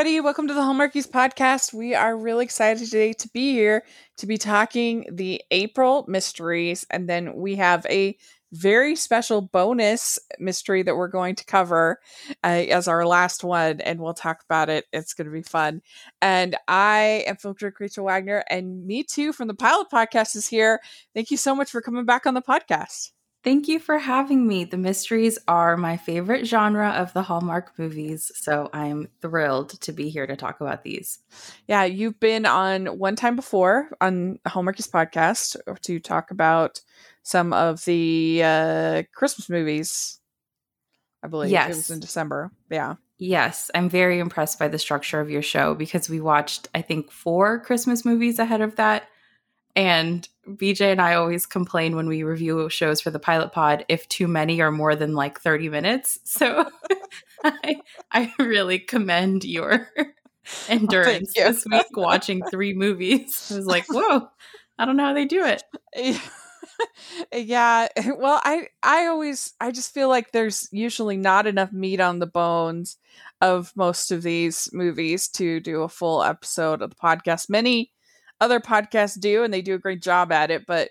everybody. Welcome to the Hallmarkies podcast. We are really excited today to be here to be talking the April mysteries. And then we have a very special bonus mystery that we're going to cover uh, as our last one, and we'll talk about it. It's going to be fun. And I am film critic Rachel Wagner, and me too from the Pilot Podcast is here. Thank you so much for coming back on the podcast. Thank you for having me. The mysteries are my favorite genre of the Hallmark movies, so I'm thrilled to be here to talk about these. Yeah, you've been on one time before on Hallmarkies podcast to talk about some of the uh, Christmas movies. I believe yes. it was in December. Yeah. Yes, I'm very impressed by the structure of your show because we watched, I think, four Christmas movies ahead of that. And BJ and I always complain when we review shows for the pilot pod if too many are more than like 30 minutes. So I, I really commend your oh, endurance you. this week watching three movies. I was like, whoa, I don't know how they do it. yeah well i i always i just feel like there's usually not enough meat on the bones of most of these movies to do a full episode of the podcast many other podcasts do, and they do a great job at it. But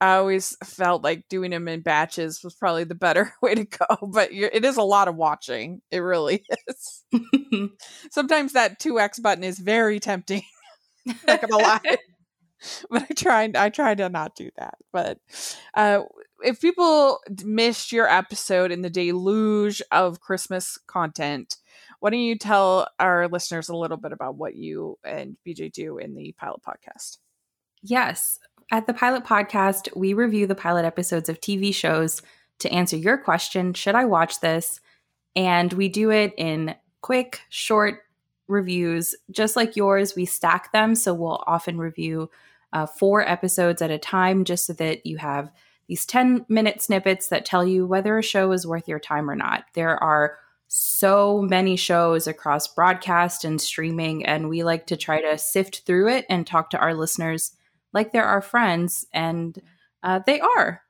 I always felt like doing them in batches was probably the better way to go. But it is a lot of watching. It really is. Sometimes that 2x button is very tempting. Not gonna lie. but I tried I try to not do that. But uh, if people missed your episode in the deluge of Christmas content, why don't you tell our listeners a little bit about what you and BJ do in the pilot podcast? Yes. At the pilot podcast, we review the pilot episodes of TV shows to answer your question Should I watch this? And we do it in quick, short reviews, just like yours. We stack them. So we'll often review uh, four episodes at a time just so that you have these 10 minute snippets that tell you whether a show is worth your time or not. There are so many shows across broadcast and streaming, and we like to try to sift through it and talk to our listeners like they're our friends, and uh, they are.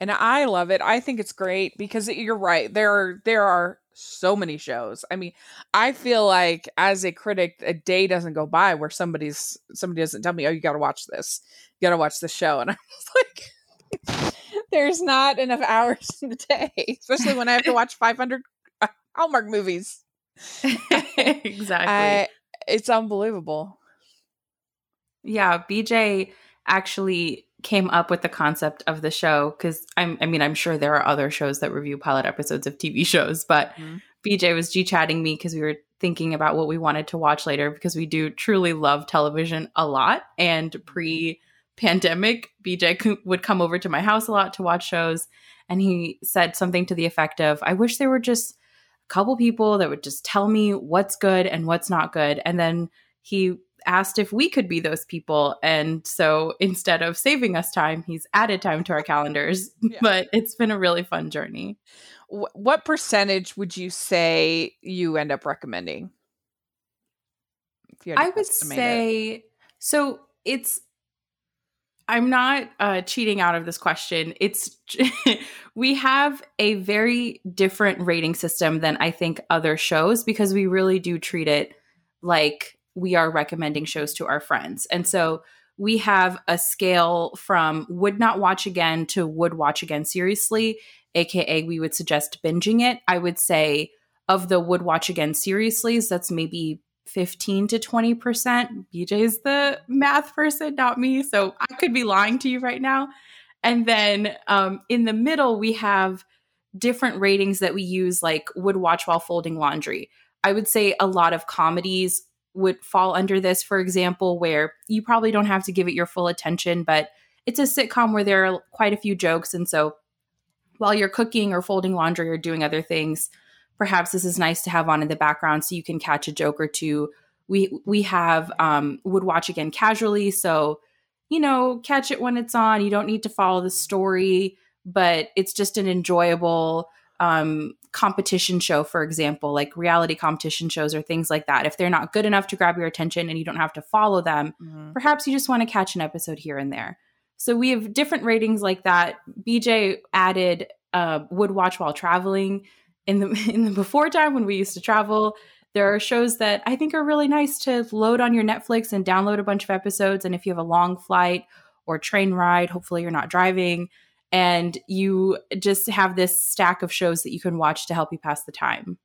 And I love it. I think it's great because you're right. There are there are so many shows. I mean, I feel like as a critic, a day doesn't go by where somebody's somebody doesn't tell me, "Oh, you got to watch this. You got to watch the show," and I'm like there's not enough hours in the day, especially when I have to watch 500 uh, Hallmark movies. exactly. I, it's unbelievable. Yeah, BJ actually came up with the concept of the show because I'm I mean I'm sure there are other shows that review pilot episodes of TV shows, but mm-hmm. BJ was G chatting me because we were thinking about what we wanted to watch later because we do truly love television a lot and pre pandemic, BJ would come over to my house a lot to watch shows. And he said something to the effect of, I wish there were just couple people that would just tell me what's good and what's not good. And then he asked if we could be those people. And so instead of saving us time, he's added time to our calendars. Yeah. But it's been a really fun journey. What percentage would you say you end up recommending? I would say it. so it's I'm not uh, cheating out of this question. It's we have a very different rating system than I think other shows because we really do treat it like we are recommending shows to our friends. And so we have a scale from would not watch again to would watch again seriously, aka we would suggest binging it. I would say of the would watch again seriously, that's maybe 15 to 20%. BJ's the math person, not me. So I could be lying to you right now. And then um, in the middle, we have different ratings that we use, like would watch while folding laundry. I would say a lot of comedies would fall under this, for example, where you probably don't have to give it your full attention, but it's a sitcom where there are quite a few jokes. And so while you're cooking or folding laundry or doing other things, perhaps this is nice to have on in the background so you can catch a joke or two. We we have um, would watch again casually, so you know catch it when it's on. You don't need to follow the story, but it's just an enjoyable um, competition show, for example, like reality competition shows or things like that. If they're not good enough to grab your attention and you don't have to follow them, mm-hmm. perhaps you just want to catch an episode here and there. So we have different ratings like that. BJ added uh, would watch while traveling in the in the before time when we used to travel there are shows that I think are really nice to load on your Netflix and download a bunch of episodes. And if you have a long flight or train ride, hopefully you're not driving, and you just have this stack of shows that you can watch to help you pass the time.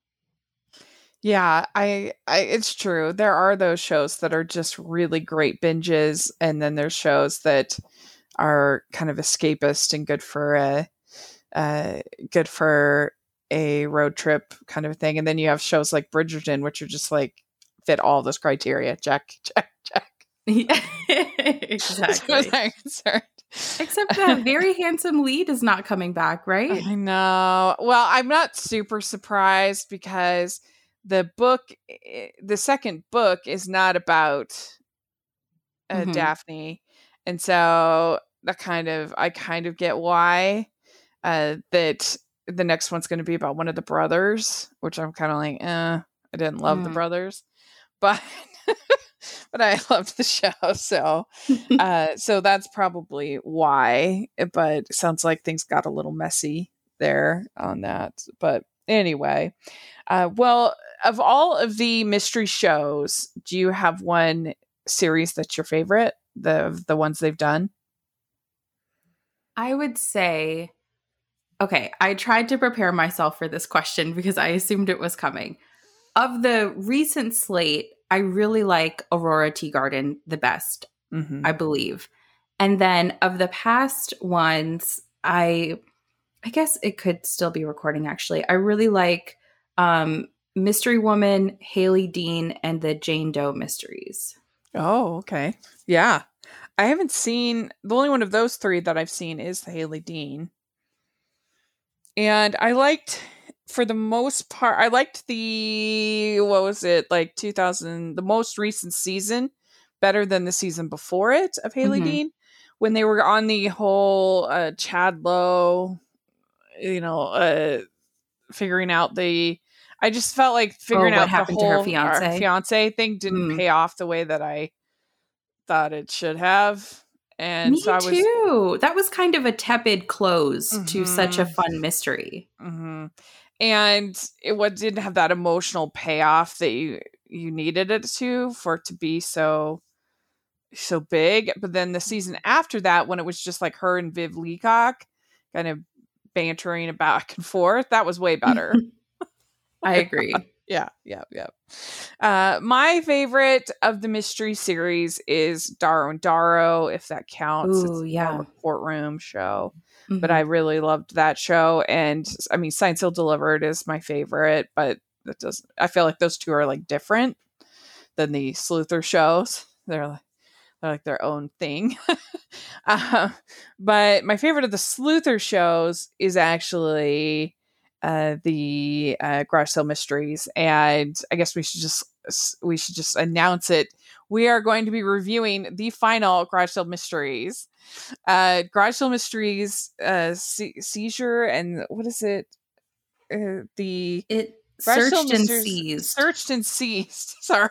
Yeah, I, I it's true. There are those shows that are just really great binges, and then there's shows that are kind of escapist and good for a, uh, good for a road trip kind of thing. And then you have shows like Bridgerton, which are just like fit all those criteria. Check, check, check. Yeah, exactly. Except that very handsome lead is not coming back, right? I know. Well, I'm not super surprised because the book, eh, the second book, is not about uh, mm-hmm. Daphne, and so that kind of I kind of get why uh, that the next one's going to be about one of the brothers, which I'm kind of like, eh, I didn't love mm. the brothers, but but I loved the show, so uh, so that's probably why. But sounds like things got a little messy there on that. But anyway, uh, well, of all of the mystery shows, do you have one series that's your favorite? The the ones they've done. I would say, okay, I tried to prepare myself for this question because I assumed it was coming. Of the recent slate, I really like Aurora Teagarden the best, mm-hmm. I believe. And then of the past ones, I I guess it could still be recording actually. I really like um Mystery Woman, Hailey Dean, and the Jane Doe mysteries. Oh, okay. Yeah. I haven't seen the only one of those three that I've seen is the Hailey Dean. And I liked for the most part I liked the what was it, like 2000 the most recent season better than the season before it of Hailey mm-hmm. Dean when they were on the whole uh Chad Lowe you know uh figuring out the I just felt like figuring oh, out happened the whole to her fiance fiance thing didn't mm. pay off the way that I thought it should have. And Me so I was, too. That was kind of a tepid close mm-hmm. to such a mm-hmm. fun mystery. Mm-hmm. And it what didn't have that emotional payoff that you you needed it to for it to be so so big. But then the season after that, when it was just like her and Viv Leacock kind of bantering back and forth, that was way better. I agree. Yeah, yeah, yeah. Uh, my favorite of the mystery series is Darrow and Darrow, if that counts. Ooh, it's yeah, courtroom show. Mm-hmm. But I really loved that show, and I mean, Signed Sealed Delivered is my favorite, but that doesn't. I feel like those two are like different than the Sleuther shows. They're like they're like their own thing. uh, but my favorite of the Sleuther shows is actually uh, the uh, garage sale mysteries, and I guess we should just we should just announce it. We are going to be reviewing the final garage sale mysteries, uh, garage sale mysteries, uh, se- seizure, and what is it? Uh, the it searched and seized. Searched and seized. Sorry.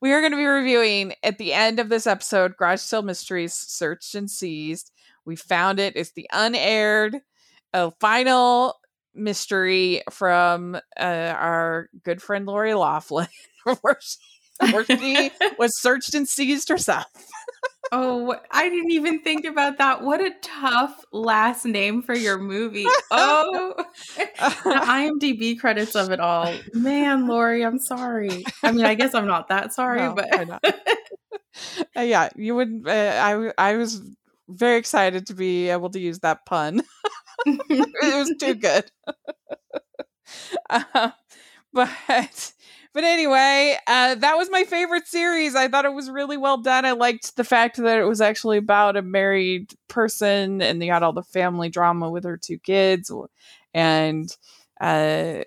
we are going to be reviewing at the end of this episode garage sale mysteries searched and seized we found it it's the unaired uh, final mystery from uh, our good friend Lori Loughlin, where she, where she was searched and seized herself. oh, I didn't even think about that. What a tough last name for your movie. Oh, the IMDb credits of it all. Man, Lori, I'm sorry. I mean, I guess I'm not that sorry, no, but uh, yeah, you would. Uh, I I was very excited to be able to use that pun. it was too good. uh, but but anyway, uh, that was my favorite series. I thought it was really well done. I liked the fact that it was actually about a married person, and they got all the family drama with her two kids, and uh,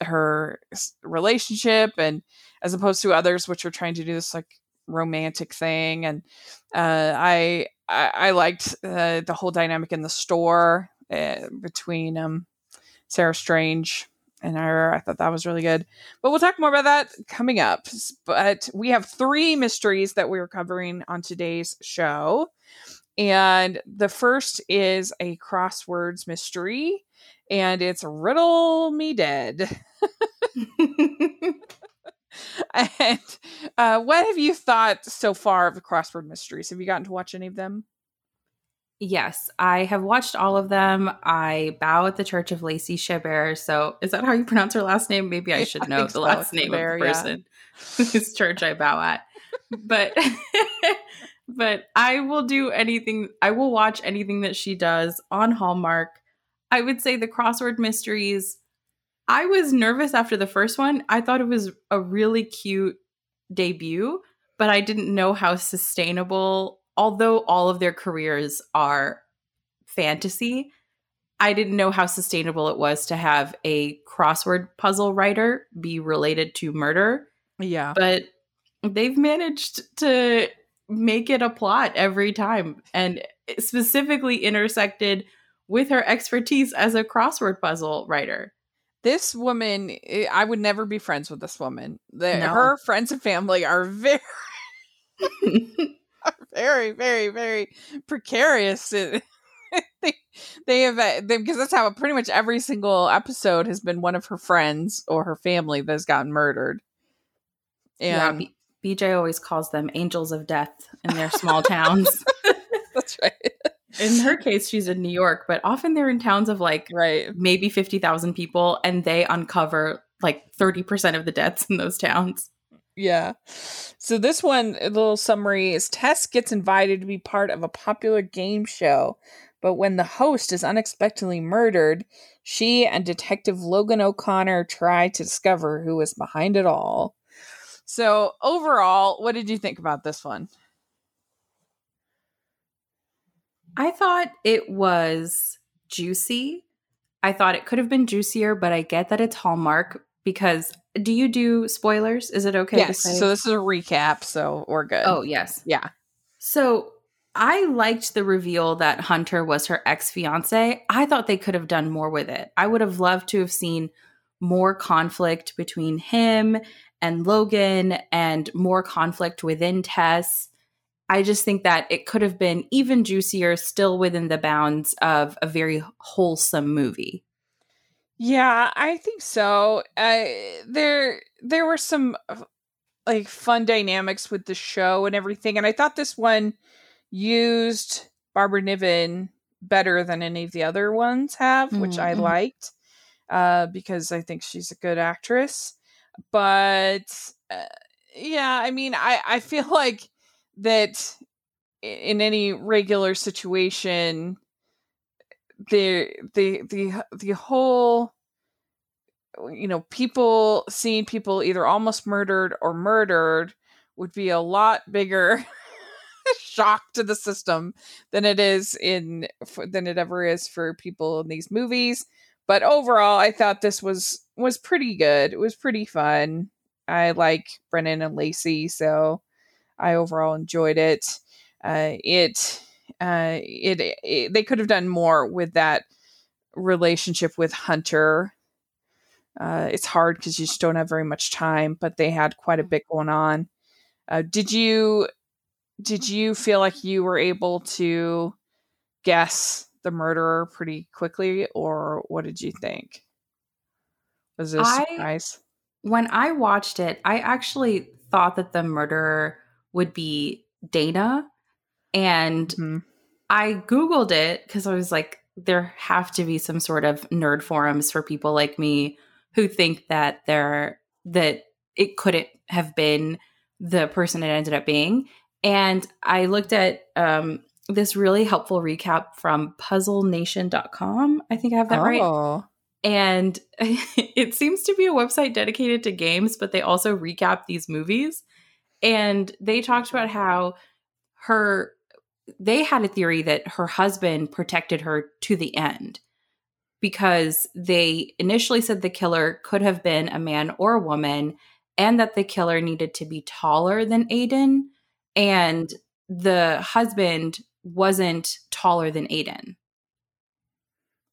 her relationship, and as opposed to others, which are trying to do this like romantic thing. And uh, I I, I liked uh, the whole dynamic in the store uh, between um, Sarah Strange and her. I thought that was really good. But we'll talk more about that coming up. But we have three mysteries that we are covering on today's show. And the first is a crosswords mystery. and it's Riddle Me Dead. and uh, what have you thought so far of the crossword mysteries? Have you gotten to watch any of them? Yes, I have watched all of them. I bow at the Church of Lacey Chabert. So, is that how you pronounce her last name? Maybe I should know I the so. last name Chabert, of the person yeah. whose church I bow at. But, but I will do anything. I will watch anything that she does on Hallmark. I would say the crossword mysteries. I was nervous after the first one. I thought it was a really cute debut, but I didn't know how sustainable although all of their careers are fantasy, I didn't know how sustainable it was to have a crossword puzzle writer be related to murder. Yeah. But they've managed to make it a plot every time and specifically intersected with her expertise as a crossword puzzle writer. This woman, eh, I would never be friends with this woman. The, no. Her friends and family are very are very, very, very precarious. they, they have they, because that's how pretty much every single episode has been one of her friends or her family that has gotten murdered. And yeah, B- BJ always calls them angels of death in their small towns. that's right. In her case, she's in New York, but often they're in towns of like right. maybe 50,000 people, and they uncover like 30% of the deaths in those towns. Yeah. So this one, a little summary is Tess gets invited to be part of a popular game show, but when the host is unexpectedly murdered, she and Detective Logan O'Connor try to discover who is behind it all. So overall, what did you think about this one? I thought it was juicy. I thought it could have been juicier, but I get that it's Hallmark because do you do spoilers? Is it okay yes, So this is a recap, so we're good. Oh, yes. Yeah. So I liked the reveal that Hunter was her ex fiance. I thought they could have done more with it. I would have loved to have seen more conflict between him and Logan and more conflict within Tess. I just think that it could have been even juicier, still within the bounds of a very wholesome movie. Yeah, I think so. Uh, there there were some uh, like fun dynamics with the show and everything, and I thought this one used Barbara Niven better than any of the other ones have, mm-hmm. which I liked uh, because I think she's a good actress. But uh, yeah, I mean, I I feel like that in any regular situation the the the the whole you know people seeing people either almost murdered or murdered would be a lot bigger shock to the system than it is in than it ever is for people in these movies. But overall i thought this was was pretty good. It was pretty fun. I like brennan and lacey so i overall enjoyed it uh, it uh, it, it they could have done more with that relationship with Hunter. Uh, it's hard because you just don't have very much time, but they had quite a bit going on. Uh, did you did you feel like you were able to guess the murderer pretty quickly, or what did you think? Was a surprise? When I watched it, I actually thought that the murderer would be Dana and mm-hmm. I Googled it because I was like, there have to be some sort of nerd forums for people like me who think that there that it couldn't have been the person it ended up being. And I looked at um, this really helpful recap from puzzlenation.com. I think I have that oh. right. And it seems to be a website dedicated to games, but they also recap these movies. And they talked about how her they had a theory that her husband protected her to the end because they initially said the killer could have been a man or a woman and that the killer needed to be taller than Aiden and the husband wasn't taller than Aiden.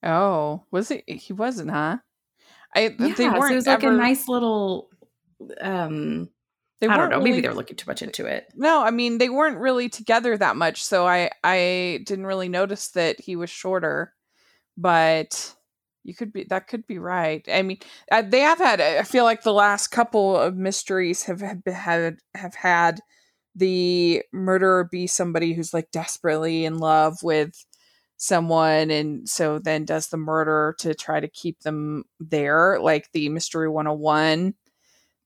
Oh, was it? He wasn't, huh? I yeah, they weren't. So it was like ever... a nice little um they I don't know. Really, maybe they're looking too much into it. No, I mean they weren't really together that much, so I I didn't really notice that he was shorter. But You could be that could be right. I mean, uh, they have had. I feel like the last couple of mysteries have have had have had the murderer be somebody who's like desperately in love with someone and so then does the murder to try to keep them there like the mystery 101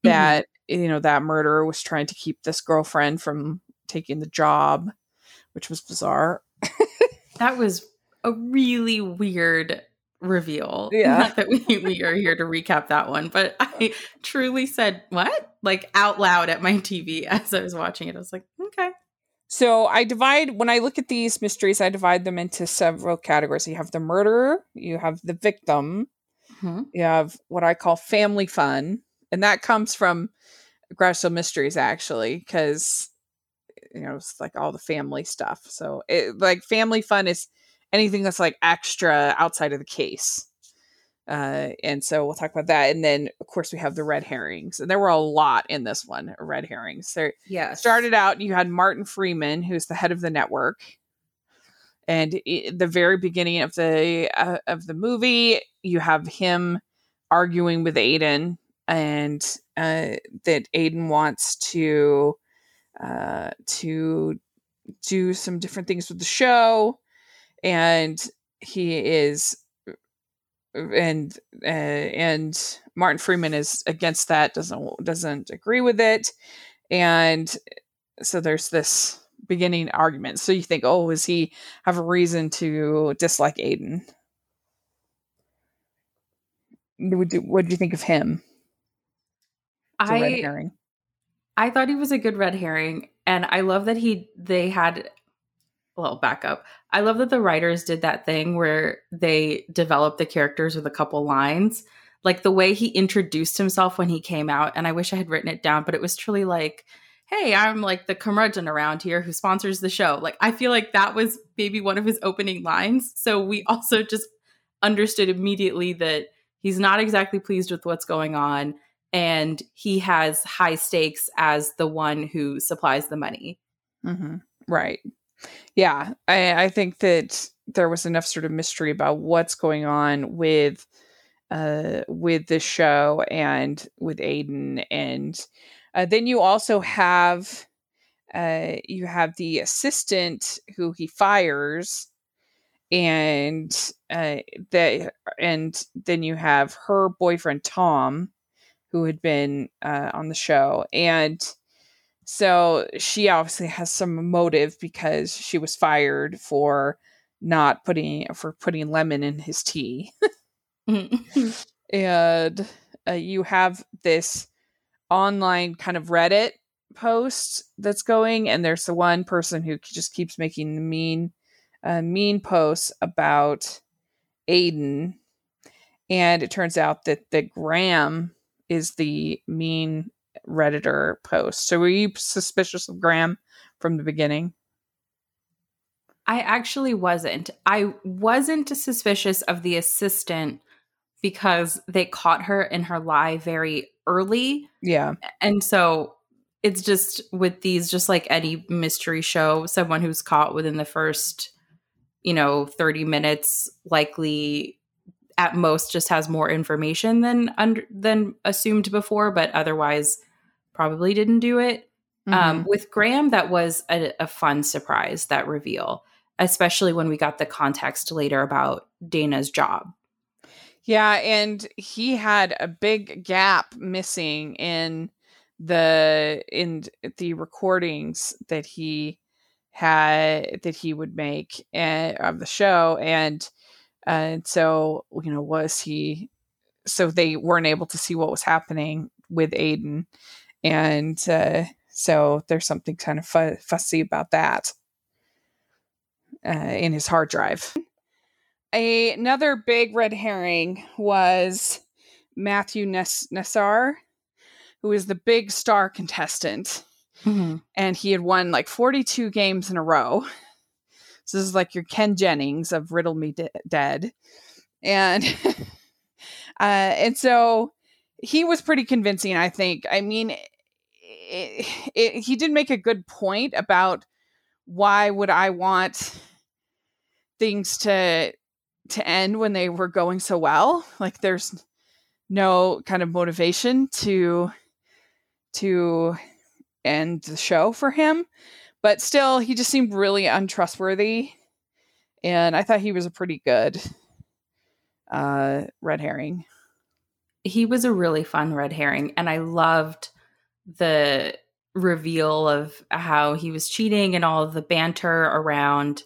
that mm-hmm. you know that murderer was trying to keep this girlfriend from taking the job which was bizarre that was a really weird reveal. Yeah. Not that we, we are here to recap that one, but I truly said, what? Like out loud at my TV as I was watching it. I was like, okay. So I divide, when I look at these mysteries, I divide them into several categories. You have the murderer, you have the victim, mm-hmm. you have what I call family fun. And that comes from Gresham Mysteries, actually, because, you know, it's like all the family stuff. So, it, like, family fun is anything that's like extra outside of the case. Uh, and so we'll talk about that. And then, of course, we have the red herrings, and there were a lot in this one. Red herrings. There, yeah. Started out, you had Martin Freeman, who's the head of the network, and the very beginning of the uh, of the movie, you have him arguing with Aiden, and uh, that Aiden wants to uh, to do some different things with the show and he is and uh, and Martin Freeman is against that doesn't doesn't agree with it and so there's this beginning argument. So you think oh does he have a reason to dislike Aiden? What do you think of him I I thought he was a good red herring and I love that he they had well, back up. I love that the writers did that thing where they developed the characters with a couple lines. Like the way he introduced himself when he came out, and I wish I had written it down, but it was truly like, hey, I'm like the curmudgeon around here who sponsors the show. Like, I feel like that was maybe one of his opening lines. So we also just understood immediately that he's not exactly pleased with what's going on and he has high stakes as the one who supplies the money. Mm-hmm. Right yeah, I, I think that there was enough sort of mystery about what's going on with uh with the show and with Aiden and uh, then you also have uh you have the assistant who he fires and uh that and then you have her boyfriend Tom who had been uh on the show and so she obviously has some motive because she was fired for not putting for putting lemon in his tea. Mm-hmm. and uh, you have this online kind of Reddit post that's going, and there's the one person who just keeps making mean, uh, mean posts about Aiden, and it turns out that that Graham is the mean Redditor post. So were you suspicious of Graham from the beginning? I actually wasn't. I wasn't suspicious of the assistant because they caught her in her lie very early. Yeah. And so it's just with these, just like any mystery show, someone who's caught within the first, you know, 30 minutes likely at most just has more information than under than assumed before, but otherwise probably didn't do it. Um, mm-hmm. Um, with Graham, that was a, a fun surprise, that reveal, especially when we got the context later about Dana's job. Yeah, and he had a big gap missing in the in the recordings that he had that he would make uh, of the show and and so you know was he so they weren't able to see what was happening with Aiden and uh, so there's something kind of fu- fussy about that uh, in his hard drive. A- another big red herring was Matthew Ness- Nassar, who is the big star contestant. Mm-hmm. And he had won like 42 games in a row. So this is like your Ken Jennings of Riddle Me De- Dead. And uh, and so he was pretty convincing, I think. I mean, it, it, he did make a good point about why would I want things to to end when they were going so well. Like there's no kind of motivation to to end the show for him. But still, he just seemed really untrustworthy. And I thought he was a pretty good uh, red herring. He was a really fun red herring. And I loved the reveal of how he was cheating and all of the banter around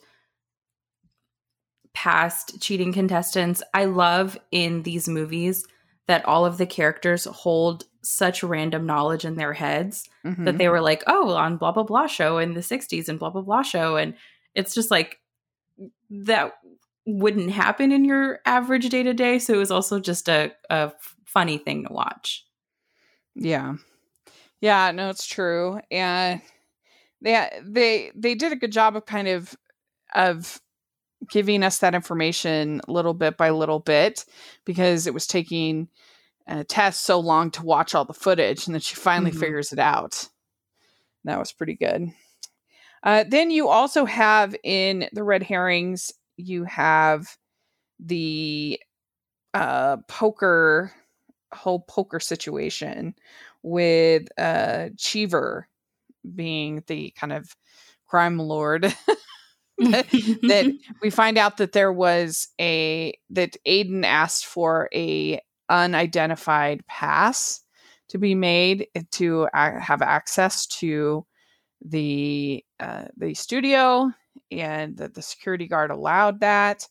past cheating contestants. I love in these movies that all of the characters hold such random knowledge in their heads mm-hmm. that they were like, oh, on blah, blah, blah show in the 60s and blah, blah, blah show. And it's just like that wouldn't happen in your average day to day. So it was also just a, a funny thing to watch. Yeah. Yeah, no, it's true. And they they they did a good job of kind of of giving us that information little bit by little bit because it was taking uh, Tess so long to watch all the footage and then she finally mm-hmm. figures it out. That was pretty good. Uh, then you also have in the red herrings, you have the uh, poker, whole poker situation with uh, Cheever being the kind of crime lord that, we find out that there was a that Aiden asked for a unidentified pass to be made to have access to the uh, the studio and that the security guard allowed that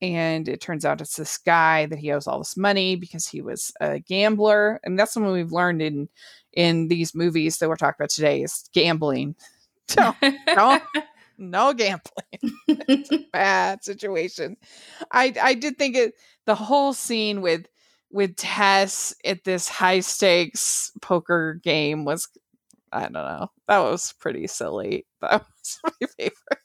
and it turns out it's this guy that he owes all this money because he was a gambler and that's something we've learned in in these movies that we're talking about today is gambling so, no, no gambling. bad situation. I I did think it the whole scene with with Tess at this high stakes poker game was I don't know. That was pretty silly. That was my favorite.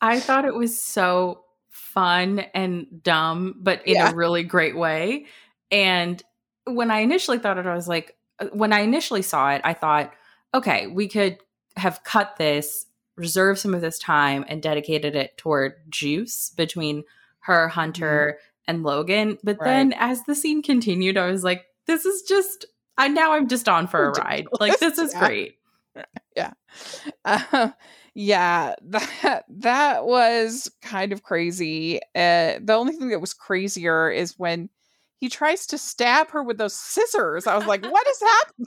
I thought it was so fun and dumb, but in yeah. a really great way. And when I initially thought it, I was like, uh, when I initially saw it, I thought, okay, we could have cut this reserved some of this time and dedicated it toward Juice between her, Hunter, mm-hmm. And Logan. But right. then as the scene continued, I was like, this is just, I now I'm just on for a ride. Like, this is yeah. great. Yeah. Uh, yeah, that that was kind of crazy. Uh, the only thing that was crazier is when he tries to stab her with those scissors. I was like, what is happening?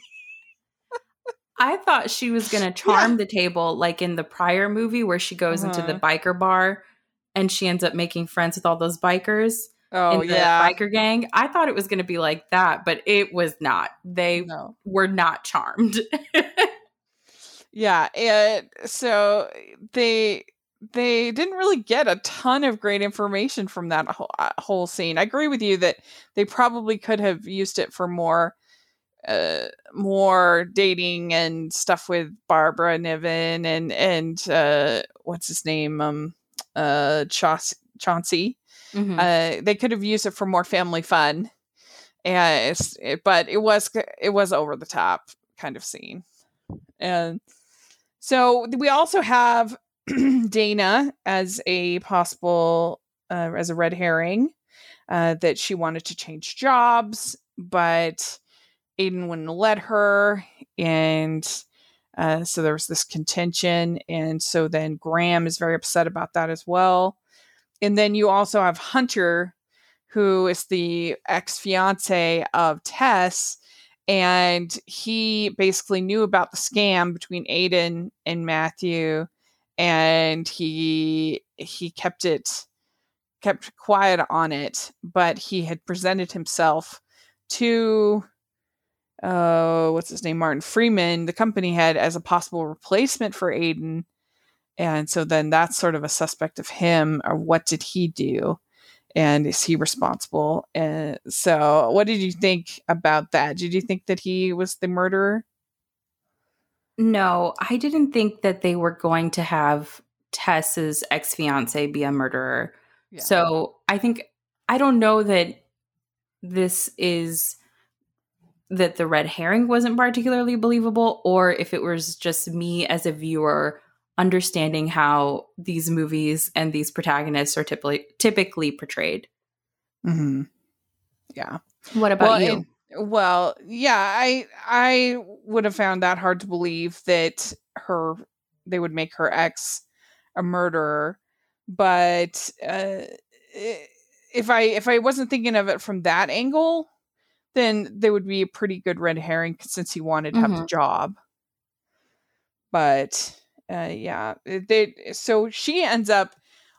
I thought she was going to charm yeah. the table like in the prior movie where she goes uh-huh. into the uh-huh. biker bar and she ends up making friends with all those bikers. Oh, yeah. Biker gang. I thought it was going to be like that, but it was not. They no. were not charmed. yeah. It, so they they didn't really get a ton of great information from that whole, uh, whole scene. I agree with you that they probably could have used it for more uh, more dating and stuff with Barbara Niven and and uh, what's his name um uh Chauncey. Mm-hmm. Uh, they could have used it for more family fun, and it, but it was it was over the top kind of scene, and so we also have Dana as a possible uh, as a red herring uh, that she wanted to change jobs, but Aiden wouldn't let her. And uh, so there was this contention. And so then Graham is very upset about that as well. And then you also have Hunter, who is the ex fiance of Tess. And he basically knew about the scam between Aiden and Matthew. And he he kept it kept quiet on it, but he had presented himself to uh, what's his name, Martin Freeman, the company head, as a possible replacement for Aiden. And so then that's sort of a suspect of him, or what did he do? And is he responsible? And so, what did you think about that? Did you think that he was the murderer? No, I didn't think that they were going to have Tess's ex fiance be a murderer. Yeah. So I think, I don't know that this is that the red herring wasn't particularly believable or if it was just me as a viewer understanding how these movies and these protagonists are typically typically portrayed. Mm-hmm. Yeah. What about well, you? and- well, yeah, I I would have found that hard to believe that her they would make her ex a murderer, but uh, if I if I wasn't thinking of it from that angle, then there would be a pretty good red herring since he wanted to have the job. But uh, yeah, they so she ends up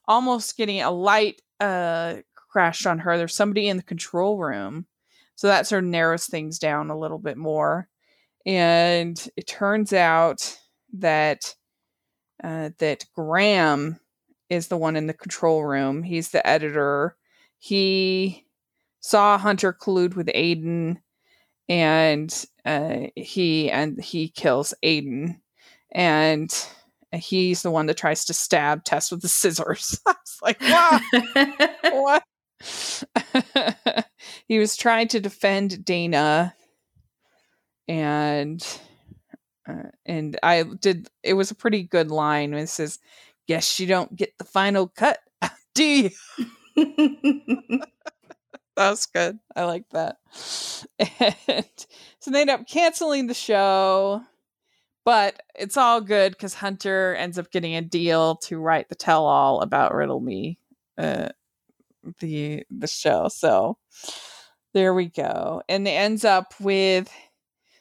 almost getting a light uh crashed on her. There's somebody in the control room. So that sort of narrows things down a little bit more. And it turns out that uh, that Graham is the one in the control room. He's the editor. He saw Hunter collude with Aiden, and uh, he and he kills Aiden, and he's the one that tries to stab Tess with the scissors. I was like, wow, what? he was trying to defend Dana, and uh, and I did. It was a pretty good line. It says, "Guess you don't get the final cut, do you?" That was good. I like that. And so they end up canceling the show, but it's all good because Hunter ends up getting a deal to write the tell-all about Riddle Me, uh, the the show. So there we go, and it ends up with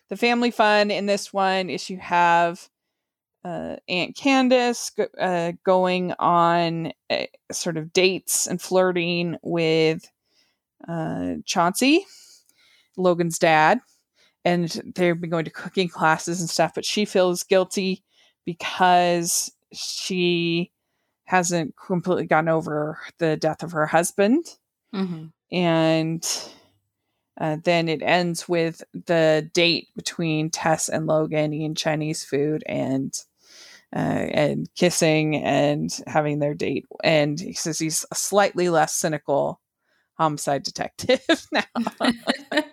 the family fun in this one is you have uh, Aunt Candace uh, going on uh, sort of dates and flirting with uh, Chauncey, Logan's dad, and they've been going to cooking classes and stuff, but she feels guilty because she hasn't completely gotten over the death of her husband. Mhm. And uh, then it ends with the date between Tess and Logan eating Chinese food and uh, and kissing and having their date. And he says he's a slightly less cynical homicide detective now.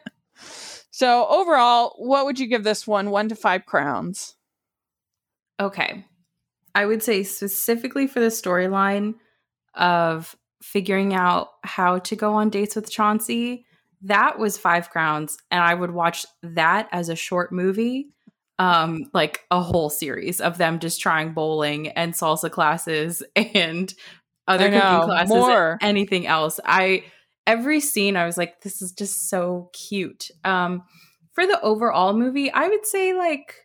so overall, what would you give this one? One to five crowns. Okay. I would say specifically for the storyline of figuring out how to go on dates with Chauncey, that was five crowns. And I would watch that as a short movie, um, like a whole series of them just trying bowling and salsa classes and other cooking classes, more. anything else. I every scene I was like, this is just so cute. Um, for the overall movie, I would say like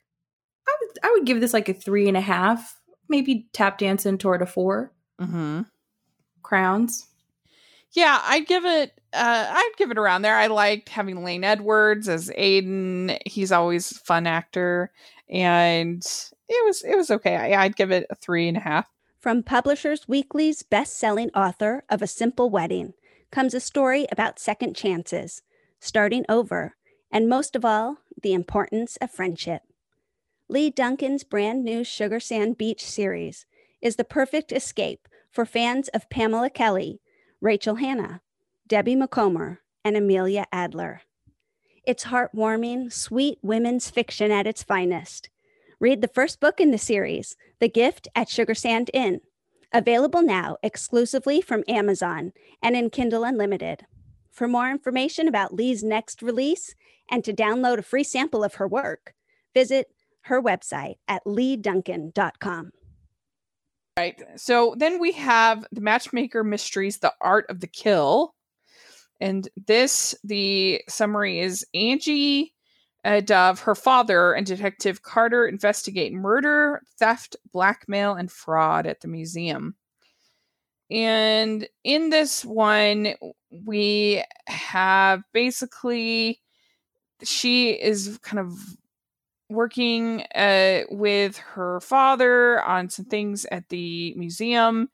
I would I would give this like a three and a half, maybe tap dancing toward a four Mm-hmm. crowns. Yeah, I'd give it. Uh, I'd give it around there. I liked having Lane Edwards as Aiden. He's always a fun actor, and it was it was okay. I, I'd give it a three and a half. From Publishers Weekly's best selling author of A Simple Wedding comes a story about second chances, starting over, and most of all, the importance of friendship. Leigh Duncan's brand new Sugar Sand Beach series is the perfect escape for fans of Pamela Kelley, Rachel Hanna, Debbie Macomber, and Amelia Addler. It's heartwarming, sweet women's fiction at its finest. Read the first book in the series, The Gift at Sugar Sand Inn, available now exclusively from Amazon and in Kindle Unlimited. For more information about Leigh's next release and to download a free sample of her work, visit her website at leighduncan.com. Right. So then we have the Matchmaker Mysteries: The Art of the Kill, and this the summary is Angie uh, Dove, her father, and Detective Carter investigate murder, theft, blackmail, and fraud at the museum. And in this one, we have basically she is kind of working uh, with her father on some things at the museum.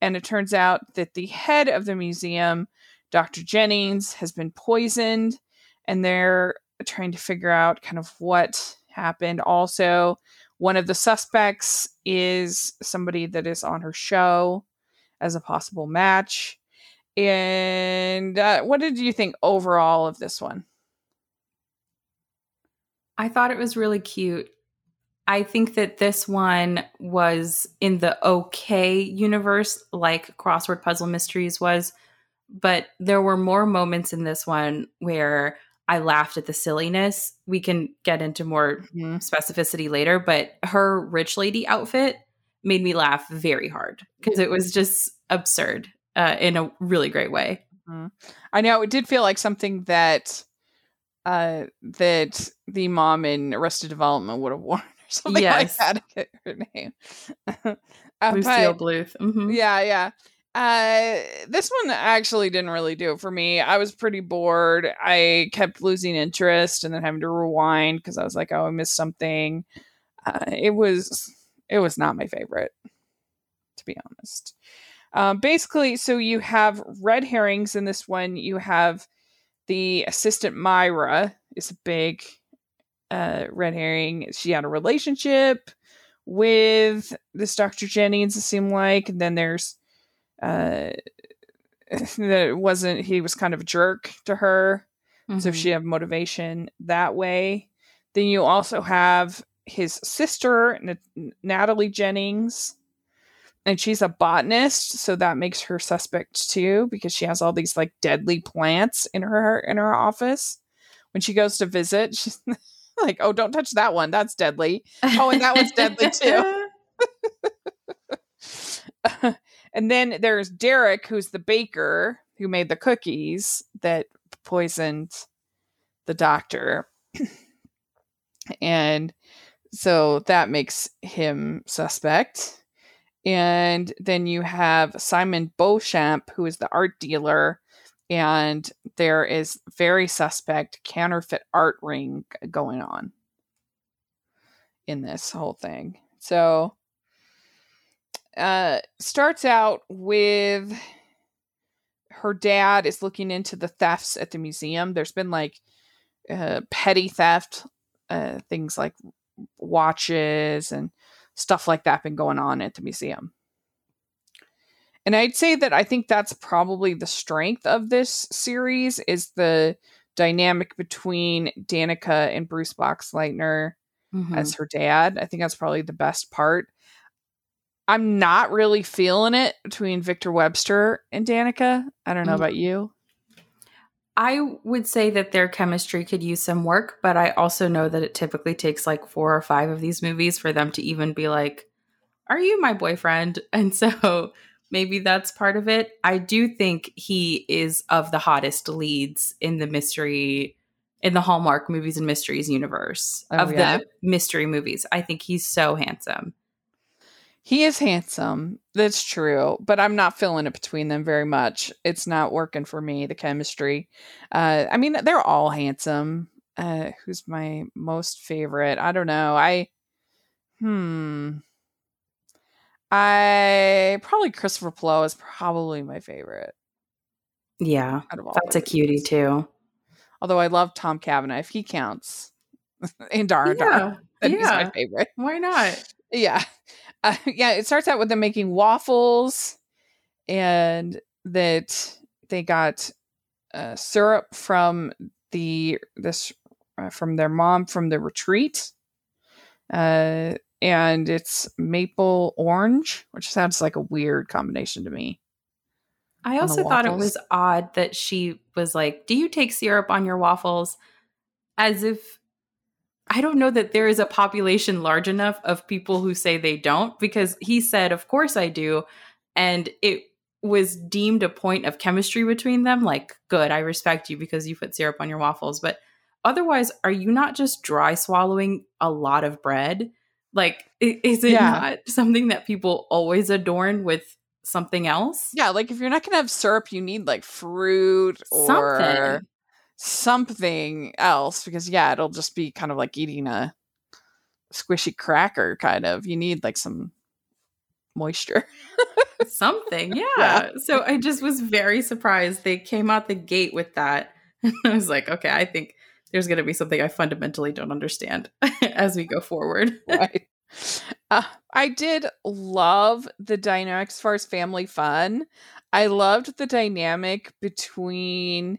And it turns out that the head of the museum, Dr. Jennings, has been poisoned. And they're trying to figure out kind of what happened. Also, one of the suspects is somebody that is on her show as a possible match. And uh, what did you think overall of this one? I thought it was really cute. I think that this one was in the okay universe, like Crossword Puzzle Mysteries was, but there were more moments in this one where I laughed at the silliness. We can get into more mm-hmm. specificity later, but her rich lady outfit made me laugh very hard because it was just absurd uh, in a really great way. Mm-hmm. I know it did feel like something that uh, that the mom in Arrested Development would have worn or something yes. like that. Her name, uh, Lucille but, Bluth. Mm-hmm. Yeah, yeah. Uh, this one actually didn't really do it for me. I was pretty bored. I kept losing interest and then having to rewind because I was like, "Oh, I missed something." Uh, it was, it was not my favorite, to be honest. Um, basically, so you have red herrings in this one. You have the assistant Myra is a big uh, red herring. She had a relationship with this Dr. Jennings, it seemed like. And then there's uh that wasn't he was kind of a jerk to her. Mm-hmm. So she had motivation that way. Then you also have his sister, N- Natalie Jennings, and she's a botanist, so that makes her suspect too because she has all these like deadly plants in her in her office. When she goes to visit, she's like, "Oh, don't touch that one. That's deadly." Oh, and that one's deadly too. And then there's Derek, who's the baker who made the cookies that poisoned the doctor. and so that makes him suspect. And then you have Simon Beauchamp, who is the art dealer and there is very suspect counterfeit art ring going on in this whole thing. So uh starts out with her dad is looking into the thefts at the museum. There's been like uh, petty theft, uh, things like watches and stuff like that been going on at the museum. And I'd say that I think that's probably the strength of this series is the dynamic between Danica and Bruce Boxleitner mm-hmm. as her dad. I think that's probably the best part. I'm not really feeling it between Victor Webster and Danica. I don't know mm-hmm. about you. I would say that their chemistry could use some work, but I also know that it typically takes like four or five of these movies for them to even be like, Are you my boyfriend? And so maybe that's part of it. I do think he is of the hottest leads in the mystery in the Hallmark movies and mysteries universe oh, of yeah? the mystery movies. I think he's so handsome. He is handsome. That's true, but I'm not feeling it between them very much. It's not working for me the chemistry. Uh I mean they're all handsome. Uh who's my most favorite? I don't know. I hmm I probably Christopher Plow is probably my favorite. Yeah, that's a cutie too. Although I love Tom Cavanagh, if he counts, in Dar yeah, yeah. he's my favorite. Why not? Yeah, uh, yeah. It starts out with them making waffles, and that they got uh, syrup from the this uh, from their mom from the retreat. Uh, and it's maple orange, which sounds like a weird combination to me. I also thought it was odd that she was like, Do you take syrup on your waffles? As if I don't know that there is a population large enough of people who say they don't, because he said, Of course I do. And it was deemed a point of chemistry between them. Like, good, I respect you because you put syrup on your waffles. But otherwise, are you not just dry swallowing a lot of bread? Like, is it yeah. not something that people always adorn with something else? Yeah, like if you're not gonna have syrup, you need like fruit or something, something else because yeah, it'll just be kind of like eating a squishy cracker. Kind of, you need like some moisture. something, yeah. yeah. So I just was very surprised they came out the gate with that. I was like, okay, I think there's going to be something I fundamentally don't understand as we go forward. right. Uh, I did love the dynamic as far as family fun. I loved the dynamic between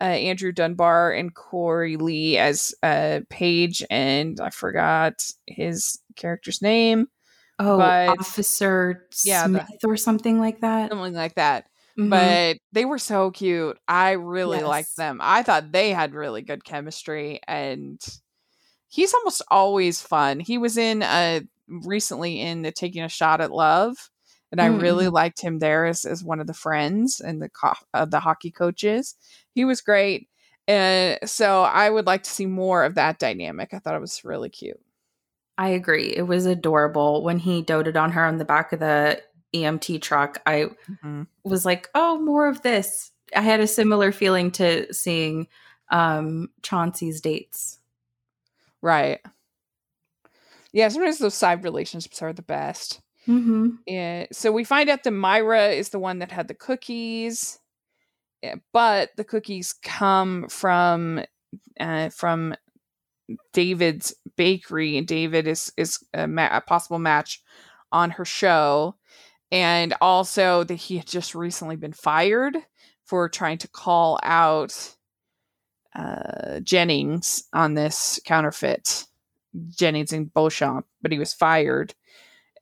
uh, Andrew Dunbar and Corey Lee as uh, Paige, and I forgot his character's name. Oh, But- Officer Yeah, the- Smith or something like that. Something like that. Mhm. But they were so cute. I really liked them. I thought they had really good chemistry, and he's almost always fun. He was in uh recently in the Taking a Shot at Love, and I really Mm. liked him there as, as one of the friends and the co- uh, the hockey coaches. He was great, and so I would like to see more of that dynamic. I thought it was really cute. I agree. It was adorable when he doted on her on the back of the EMT truck. I Mhm. was like, "Oh, more of this." I had a similar feeling to seeing um Chauncey's dates. Right. Yeah, sometimes those side relationships are the best. Mm-hmm. Yeah, so we find out that Myra is the one that had the cookies, eh, but the cookies come from uh, from David's bakery, David is is a, ma- a possible match on her show, and also that he had just recently been fired for trying to call out uh, Jennings on this counterfeit Jennings and Beauchamp, but he was fired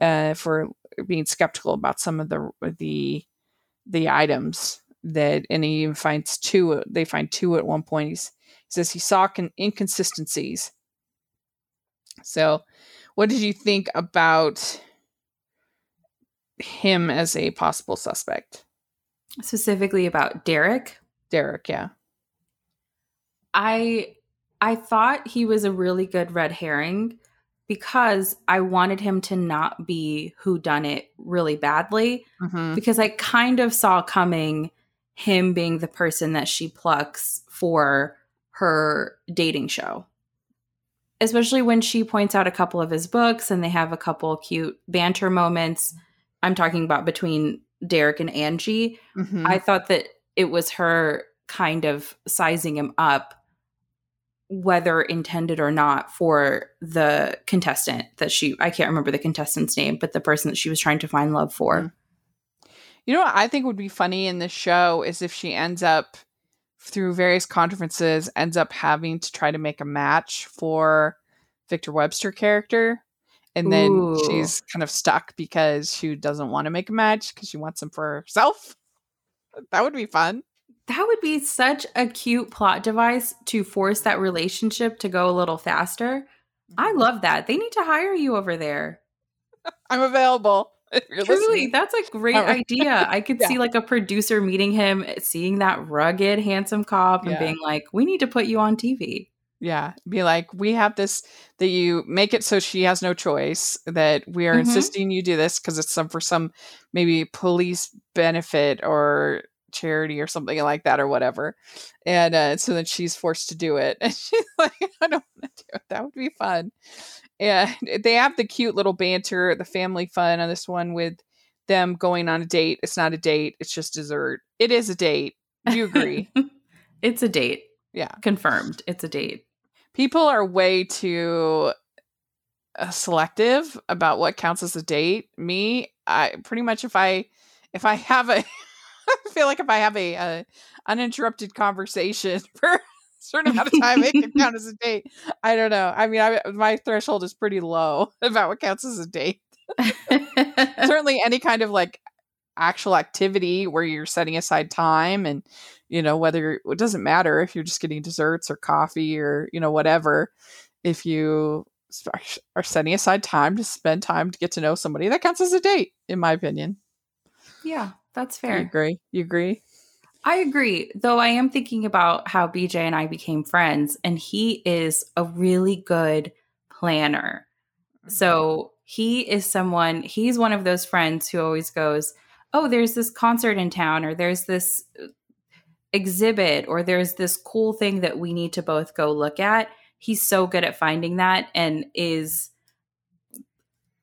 uh, for being skeptical about some of the the the items that, and he even finds two. They find two at one point. He's, he says he saw con- inconsistencies. So, what did you think about him as a possible suspect, Specifically about Derek. Derek? Yeah. I I thought he was a really good red herring because I wanted him to not be who done it really badly Mm-hmm. because I kind of saw coming him being the person that she plucks for her dating show. Especially when she points out a couple of his books and they have a couple cute banter moments. I'm talking about between Derek and Angie. Mm-hmm. I thought that it was her kind of sizing him up, whether intended or not, for the contestant that she, I can't remember the contestant's name, but the person that she was trying to find love for. You know what I think would be funny in this show is if she ends up through various conferences ends up having to try to make a match for Victor Webster character and then Ooh. she's kind of stuck because she doesn't want to make a match because she wants him for herself. That would be fun. That would be such a cute plot device to force that relationship to go a little faster. I mm-hmm. love that. They need to hire you over there. I'm available. Truly, listening. that's a great right. idea. I could Yeah. see like a producer meeting him, seeing that rugged, handsome cop, and Yeah. being like, "We need to put you on TV." Yeah, be like, we have this that you make it so she has no choice. That we are Mhm. insisting you do this because it's some for some maybe police benefit or charity or something like that or whatever. And uh, so then she's forced to do it, and she's like, I don't want to do it. That would be fun. And they have the cute little banter, the family fun on this one with them going on a date. It's not a date; it's just dessert. It is a date. Do you agree? it's a date. Yeah. Confirmed. It's a date. people are way too uh, selective about what counts as a date. Me, I pretty much if I if I have a I feel like if I have a, uh uninterrupted conversation for a certain amount of time, it can count as a date. I don't know. I mean, I, my threshold is pretty low about what counts as a date. Certainly, any kind of like actual activity where you're setting aside time and you know whether it doesn't matter if you're just getting desserts or coffee or you know whatever if you are- are setting aside time to spend time to get to know somebody that counts as a date in my opinion yeah, that's fair you agree you agree I agree, though I am thinking about how BJ and I became friends, and he is a really good planner. So he is someone, he's one of those friends who always goes, Oh, there's this concert in town, or there's this uh, exhibit, or there's this cool thing that we need to both go look at. He's so good at finding that and is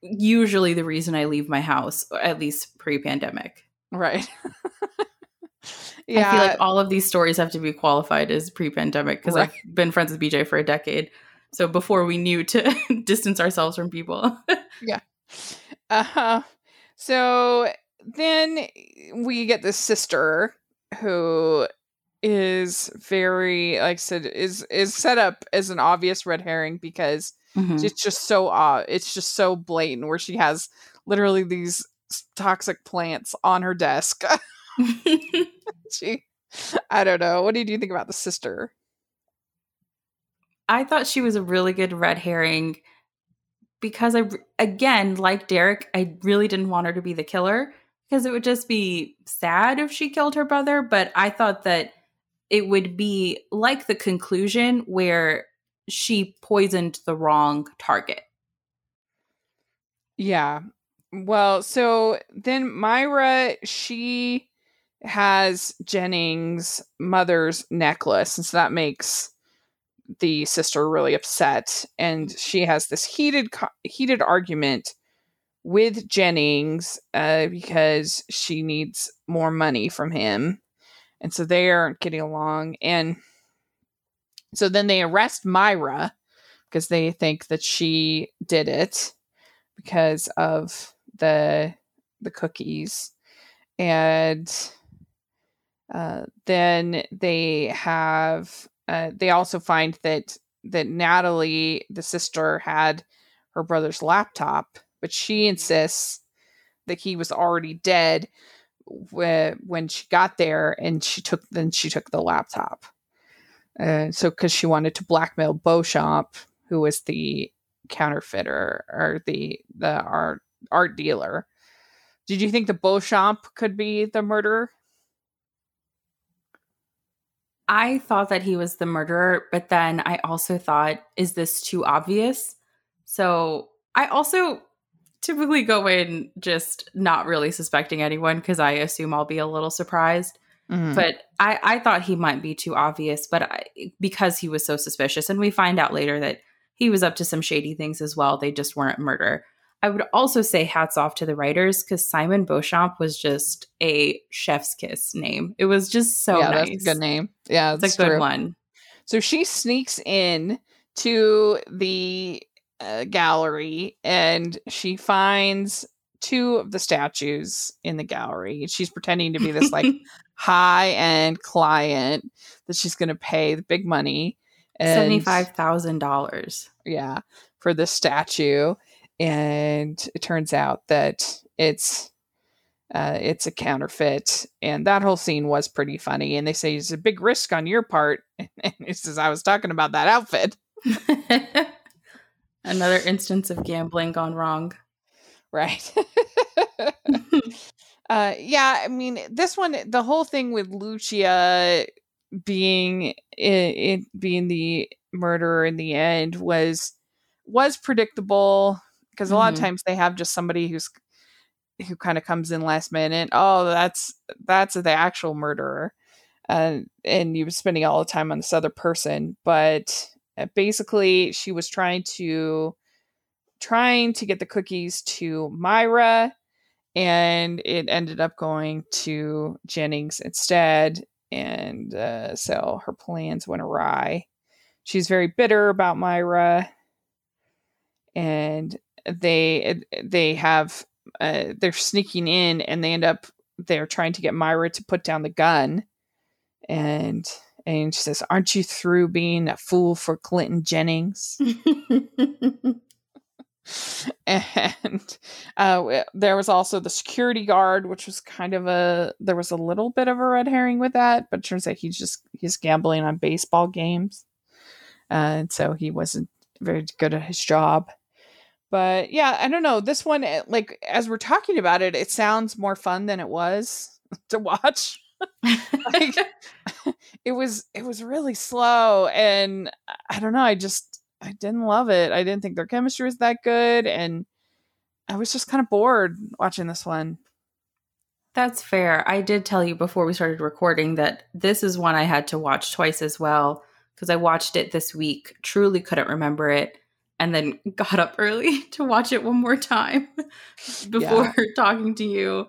usually the reason I leave my house, at least pre pandemic. right I feel like all of these stories have to be qualified as pre-pandemic because Right. I've been friends with BJ for a decade. So before we knew to distance ourselves from people. Yeah. Uh-huh. So then we get this sister who is very like I said is is set up as an obvious red herring because Mhm. it's just so uh it's just so blatant where she has literally these toxic plants on her desk. she I don't know. What did you think about the sister? I thought she was a really good red herring because I, again, like Derek, I really didn't want her to be the killer because it would just be sad if she killed her brother. But I thought that it would be like the conclusion where she poisoned the wrong target. Yeah. Well, so then Myra, she has Jennings' mother's necklace, and so that makes the sister really upset. And she has this heated, heated argument with Jennings uh, because she needs more money from him, and so they aren't getting along. And so then they arrest Myra because they think that she did it because of the the cookies and uh, then they have uh, they also find that that Natalie the sister had her brother's laptop but she insists that he was already dead wh- when she got there and she took then she took the laptop uh, so because she wanted to blackmail Beauchamp who was the counterfeiter or the the art art dealer. Did you think the Beauchamp could be the murderer? I thought that he was the murderer, but then I also thought, is this too obvious? So I also typically go in just not really suspecting anyone because I assume I'll be a little surprised. Mhm. But I, I thought he might be too obvious, but I, because he was so suspicious, and we find out later that he was up to some shady things as well. They just weren't murder. I would also say hats off to the writers because Simon Beauchamp was just a chef's kiss name. It was just so yeah, nice. that's a good name. Yeah, It's a good true. one. So she sneaks in to the uh, gallery and she finds two of the statues in the gallery. She's pretending to be this like high end client that she's going to pay the big money. And, Seventy-five thousand dollars. yeah, for this statue. And it turns out that it's uh, it's a counterfeit, and that whole scene was pretty funny. And they say it's a big risk on your part, and he says, "I was talking about that outfit." Another instance of gambling gone wrong. Right. uh yeah, I mean this one the whole thing with Lucia being it, it being the murderer in the end was was predictable because a lot of times they have just somebody who's who kind of comes in last minute. Oh, that's that's the actual murderer. Uh, and you were spending all the time on this other person, but uh, basically she was trying to trying to get the cookies to Myra, and it ended up going to Jennings instead. And uh, so her plans went awry. She's very bitter about Myra, and they they have uh, they're sneaking in, and they end up they're trying to get Myra to put down the gun, and and she says, "Aren't you through being a fool for Clinton Jennings?" and uh, there was also the security guard, which was kind of a there was a little bit of a red herring with that, but it turns out he's just he's gambling on baseball games, uh, and so he wasn't very good at his job. But yeah, I don't know. This one, eh, like as we're talking about it, it sounds more fun than it was to watch. like it was it was really slow and I don't know, I just I didn't love it. I didn't think their chemistry was that good and I was just kind of bored watching this one. That's fair. I did tell you before we started recording that this is one I had to watch twice as well because I watched it this week, truly couldn't remember it, and then got up early to watch it one more time before talking to you.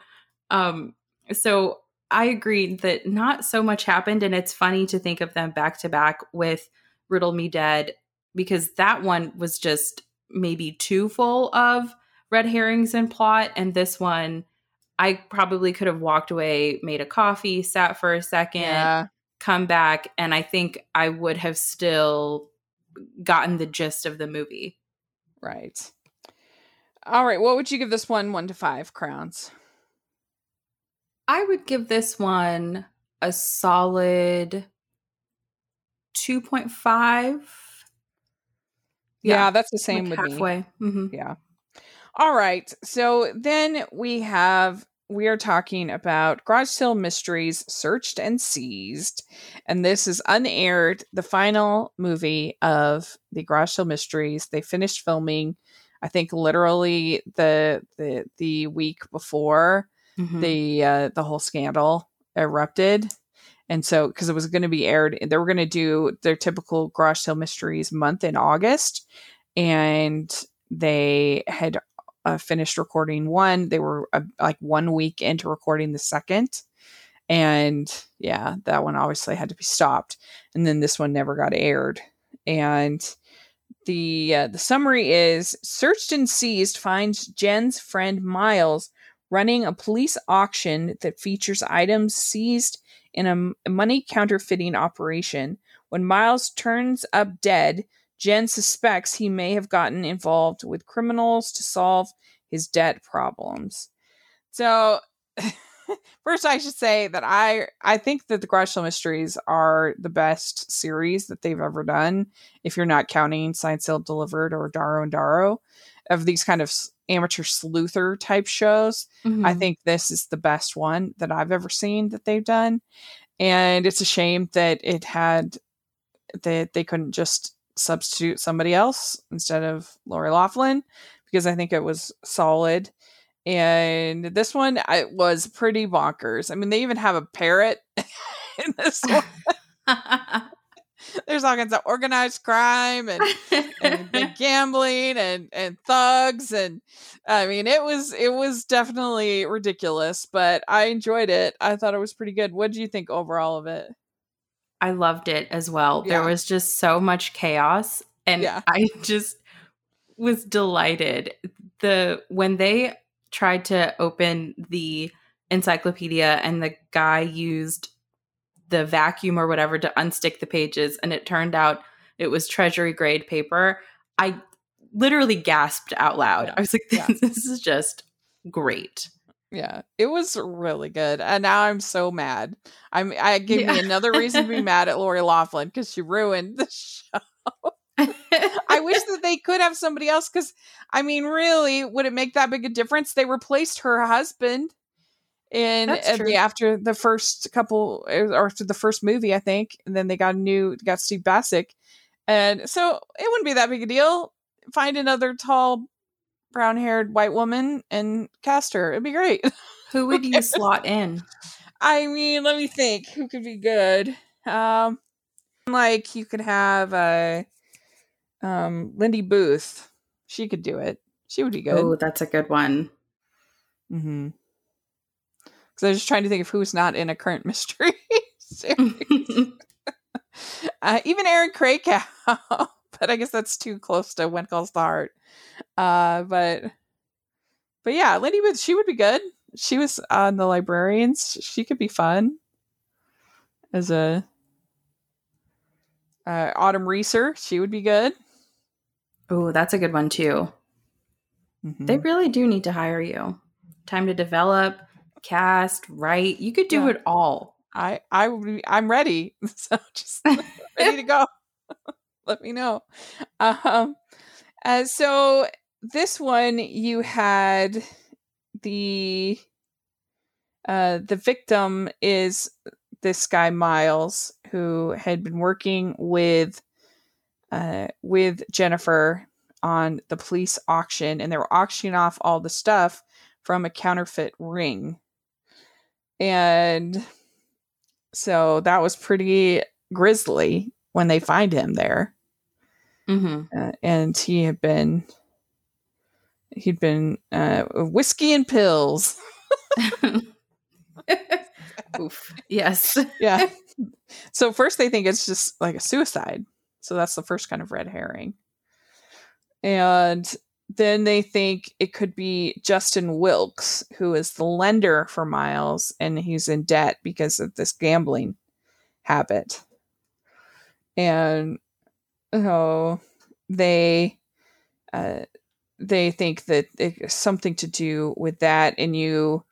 Um, so I agreed that not so much happened, and it's funny to think of them back to back with Riddle Me Dead because that one was just maybe too full of red herrings and plot, and this one I probably could have walked away, made a coffee, sat for a second, Yeah. come back and I think I would have still gotten the gist of the movie. Right. All right. What would you give this one, one to five crowns? I would give this one a solid 2.5. Yeah, that's the same like with halfway. me. hmm Yeah. All right. So then we have we are talking about Garage Sale Mysteries Searched and Seized. And this is unaired, the final movie of the Garage Sale Mysteries. They finished filming, I think literally the the the week before Mhm. the uh, the whole scandal erupted. And so, because it was going to be aired, they were going to do their typical garage sale mysteries month in August, and they had uh, finished recording one. They were uh, like one week into recording the second, and yeah, that one obviously had to be stopped. And then this one never got aired. And the uh, the summary is: searched and seized finds Jen's friend Miles running a police auction that features items seized in a money counterfeiting operation. When Miles turns up dead, Jen suspects he may have gotten involved with criminals to solve his debt problems. So, first, I should say that I I think that the Garage Mysteries are the best series that they've ever done. If you're not counting Signed Sealed Delivered or Darrow and Darrow, of these kind of amateur sleuther type shows, I Mhm. think this is the best one that I've ever seen that they've done. And it's a shame that it had that they couldn't just substitute somebody else instead of Lori Loughlin because I think it was solid. And this one I was pretty bonkers. I mean, they even have a parrot in this one. There's all kinds of organized crime and and big gambling and and thugs and I mean it was it was definitely ridiculous, but I enjoyed it. I thought it was pretty good. What do you think overall of it? I loved it as well. There was just so much chaos and Yeah. I just was delighted. The when they tried to open the encyclopedia and the guy used the vacuum or whatever to unstick the pages and it turned out it was treasury grade paper, I literally gasped out loud. Yeah. I was like this, Yeah. this is just great. Yeah, it was really good, and now I'm so mad. I'm I gave me another reason to be mad at Lori Loughlin because she ruined the show. I wish that they could have somebody else because I mean, really, would it make that big a difference? They replaced her husband in uh, the after the first couple or after the first movie, I think, and then they got a new got Steve Bacic, and so it wouldn't be that big a deal. Find another tall, brown haired white woman and cast her. It'd be great. Who would you slot in? I mean, let me think. Who could be good? Um, like you could have uh, um, Lindy Booth. She could do it. She would be good. Oh, that's a good one. Mm-hmm. Because I was just trying to think of who's not in a current mystery series. uh, even Erin Krakow, but I guess that's too close to When Calls the Heart. Uh, but but yeah, Lindy Booth, she would be good. She was on the Librarians. She could be fun as a uh, Autumn Reeser. She would be good. oh, that's a good one too. Mhm. They really do need to hire you. Time to develop, cast, write. You could do Yeah. it all. I I would be, I'm ready. So just ready to go. Let me know. Um uh, so this one you had the uh the victim is this guy Miles who had been working with uh with Jennifer on the police auction and they were auctioning off all the stuff from a counterfeit ring. And so that was pretty grisly when they find him there. Hmm Uh, and he had been he'd been uh, whiskey and pills. Oof. Yes. Yeah. so first they think it's just like a suicide. So that's the first kind of red herring. And then they think it could be Justin Wilkes, who is the lender for Miles, and he's in debt because of this gambling habit. And so they uh, they think that it's something to do with that, and you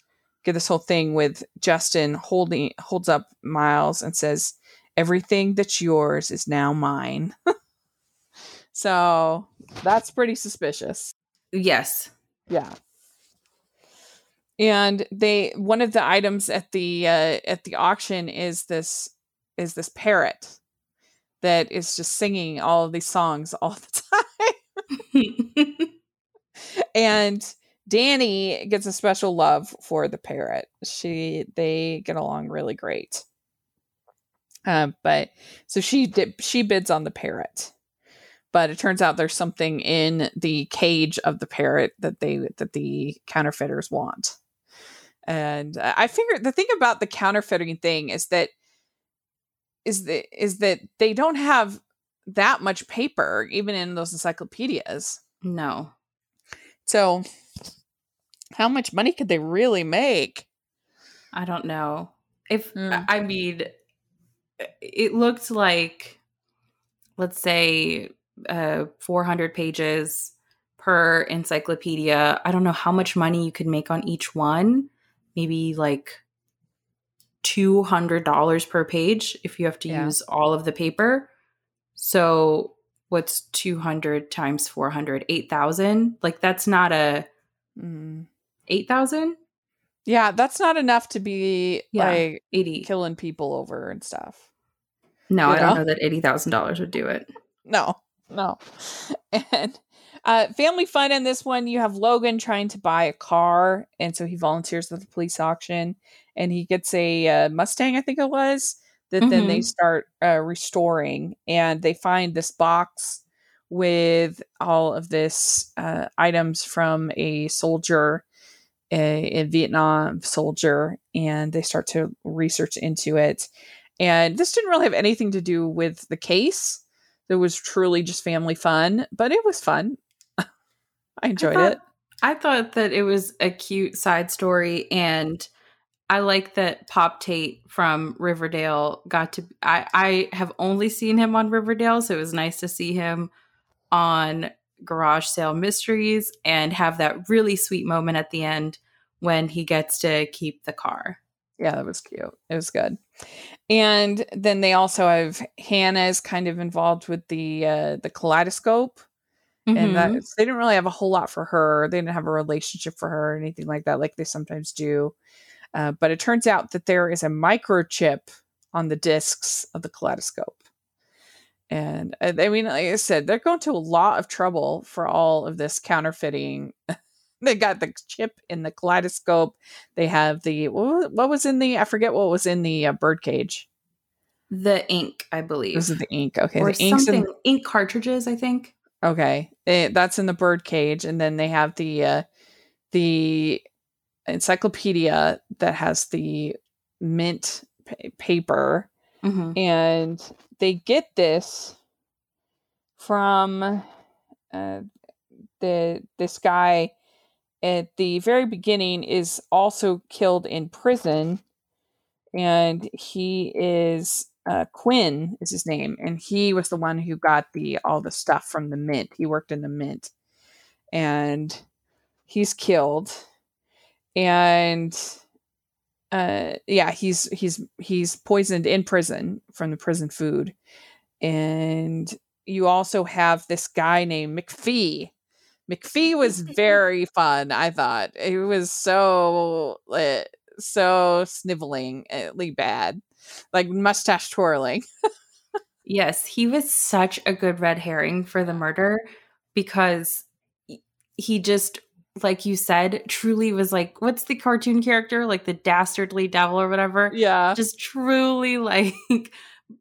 get this whole thing with Justin holding holds up Miles and says, "Everything that's yours is now mine." so that's pretty suspicious. Yes. Yeah. And they one of the items at the uh, at the auction is this is this parrot that is just singing all of these songs all the time. and Danny gets a special love for the parrot. She they get along really great. Um, but so she did, she bids on the parrot, but it turns out there's something in the cage of the parrot that they that the counterfeiters want. And I figured the thing about the counterfeiting thing is that is that is that they don't have that much paper even in those encyclopedias. No. So how much money could they really make? I don't know. If Mm. I mean it looked like let's say uh 400 pages per encyclopedia. I don't know how much money you could make on each one. Maybe like $200 per page if you have to Yeah. use all of the paper. So what's 200 times 400? 8,000? Like that's not a Mm. 8,000? Yeah, that's not enough to be Yeah. like 80. killing people over and stuff. No, You I don't know? know that $80,000 would do it. No, no. And uh, family fun in this one, you have Logan trying to buy a car, and so he volunteers at the police auction, and he gets a uh, Mustang, I think it was, that then they Mhm. start uh, restoring, and they find this box with all of this uh, items from a soldier, a, a Vietnam soldier, and they start to research into it. And this didn't really have anything to do with the case. It was truly just family fun, but it was fun. I enjoyed thought- it. I thought that it was a cute side story, and I like that Pop Tate from Riverdale got to. I I have only seen him on Riverdale, so it was nice to see him on Garage Sale Mysteries and have that really sweet moment at the end when he gets to keep the car. Yeah, that was cute. It was good. And then they also have Hannah is kind of involved with the uh the kaleidoscope. And that Mhm. they didn't really have a whole lot for her. They didn't have a relationship for her or anything like that, like they sometimes do. Uh, but it turns out that there is a microchip on the discs of the kaleidoscope. And uh, I mean, like I said, they're going to a lot of trouble for all of this counterfeiting. they got the chip in the kaleidoscope. They have the what was, in the I forget what was in the uh, bird cage. the ink, I believe, This is the ink. Okay, or the ink's in, something ink cartridges. I think. Okay, eh, that's in the bird cage, and then they have the uh, the encyclopedia that has the mint pa- paper, hmm and they get this from uh, the this guy at the very beginning is also killed in prison, and he is uh, Quinn is his name, and he was the one who got the all the stuff from the mint. He worked in the mint, and he's killed, and uh, yeah, he's he's he's poisoned in prison from the prison food, and you also have this guy named McPhee. McPhee was very fun. I thought it was so uh, so snivelingly bad, like mustache twirling. Yes, he was such a good red herring for the murder because he- he just, like you said, truly was like, what's the cartoon character? Like the dastardly devil or whatever. Yeah, Just truly like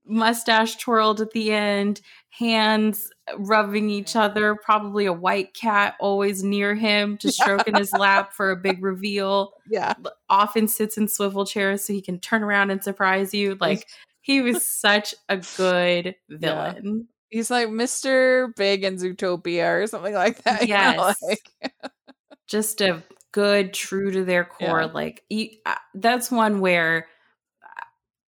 mustache twirled at the end, hands rubbing each other, probably a white cat always near him, just stroking his lap for a big reveal. yeah, Often sits in swivel chairs so he can turn around and surprise you. Like, he was such a good villain. he's like Mister Big in Zootopia or something like that. you know, Yes. like- Just a good, true to their core. Yeah. Like uh, that's one where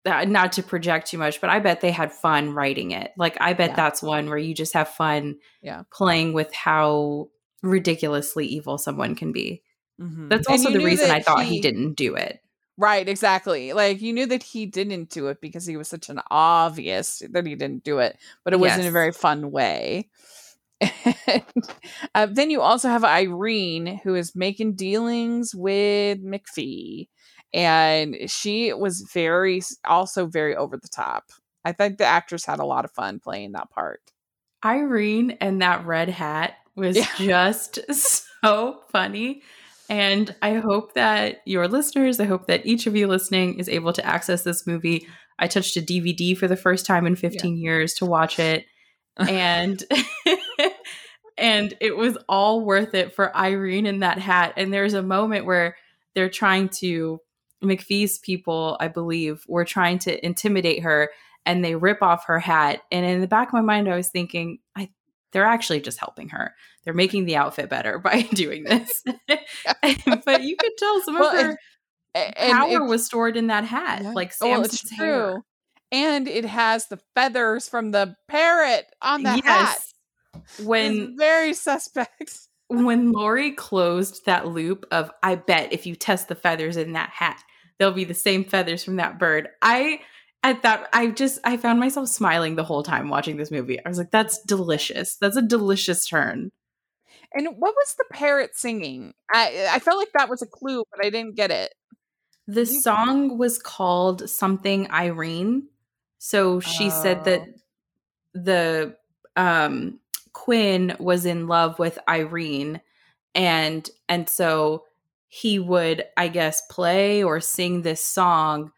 uh, not to project too much, but I bet they had fun writing it. Like I bet Yeah. that's one where you just have fun Yeah. playing with how ridiculously evil someone can be. Mhm. That's also the reason I thought he didn't do it. Right, exactly. Like you knew that he didn't do it because he was such an obvious that he didn't do it, but it was in a very fun way. And, uh, then you also have Irene, who is making dealings with McPhee, and she was very, also very over the top. I think the actress had a lot of fun playing that part. Irene and that red hat was Yeah. just so funny. And I hope that your listeners, I hope that each of you listening is able to access this movie. I touched a DVD for the first time in 15 years to watch it. And and it was all worth it for Irene in that hat. And there's a moment where they're trying to McPhee's people, I believe, were trying to intimidate her and they rip off her hat. And in the back of my mind, I was thinking, I they're actually just helping her. They're making the outfit better by doing this. but you could tell some Well, of her and power it- was stored in that hat, Yeah. like Oh, Samson's it's hair. true. And it has the feathers from the parrot on the hat. When very suspect. when Lori closed that loop of I bet if you test the feathers in that hat, they'll be the same feathers from that bird. I at that I just I found myself smiling the whole time watching this movie. I was like, that's delicious. That's a delicious turn. And what was the parrot singing? I I felt like that was a clue, but I didn't get it. The song was called something Irene. So she said that Oh. the um Quinn was in love with Irene and and so he would I guess play or sing this song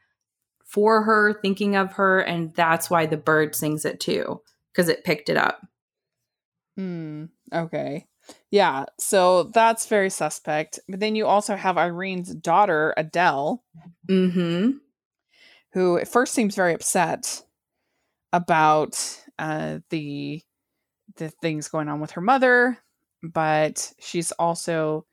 for her thinking of her and that's why the bird sings it too because it picked it up. Hmm. Okay. Yeah. So that's very suspect. But then you also have Irene's daughter, Adele, Mhm. who at first seems very upset about uh, the the things going on with her mother, but she's also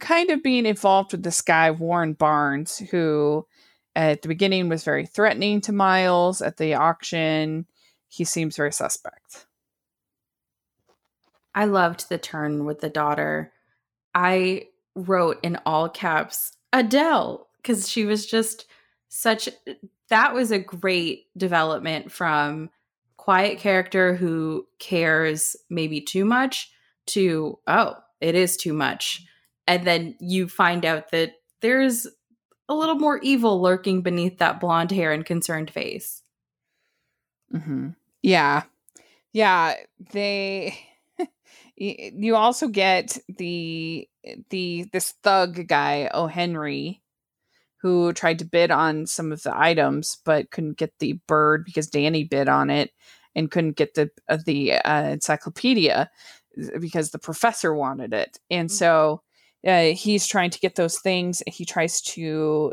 kind of being involved with this guy Warren Barnes, who at the beginning was very threatening to Miles. At the auction, he seems very suspect. I loved the turn with the daughter. I wrote in all caps Adele because she was just such that was a great development from quiet character who cares maybe too much to oh it is too much and then you find out that there's a little more evil lurking beneath that blonde hair and concerned face Mm-hmm. Yeah. Yeah. They you also get the the this thug guy, O Henry, who tried to bid on some of the items but couldn't get the bird because Danny bid on it and couldn't get the uh, the uh, encyclopedia because the professor wanted it. And Mhm. so uh, he's trying to get those things. He tries to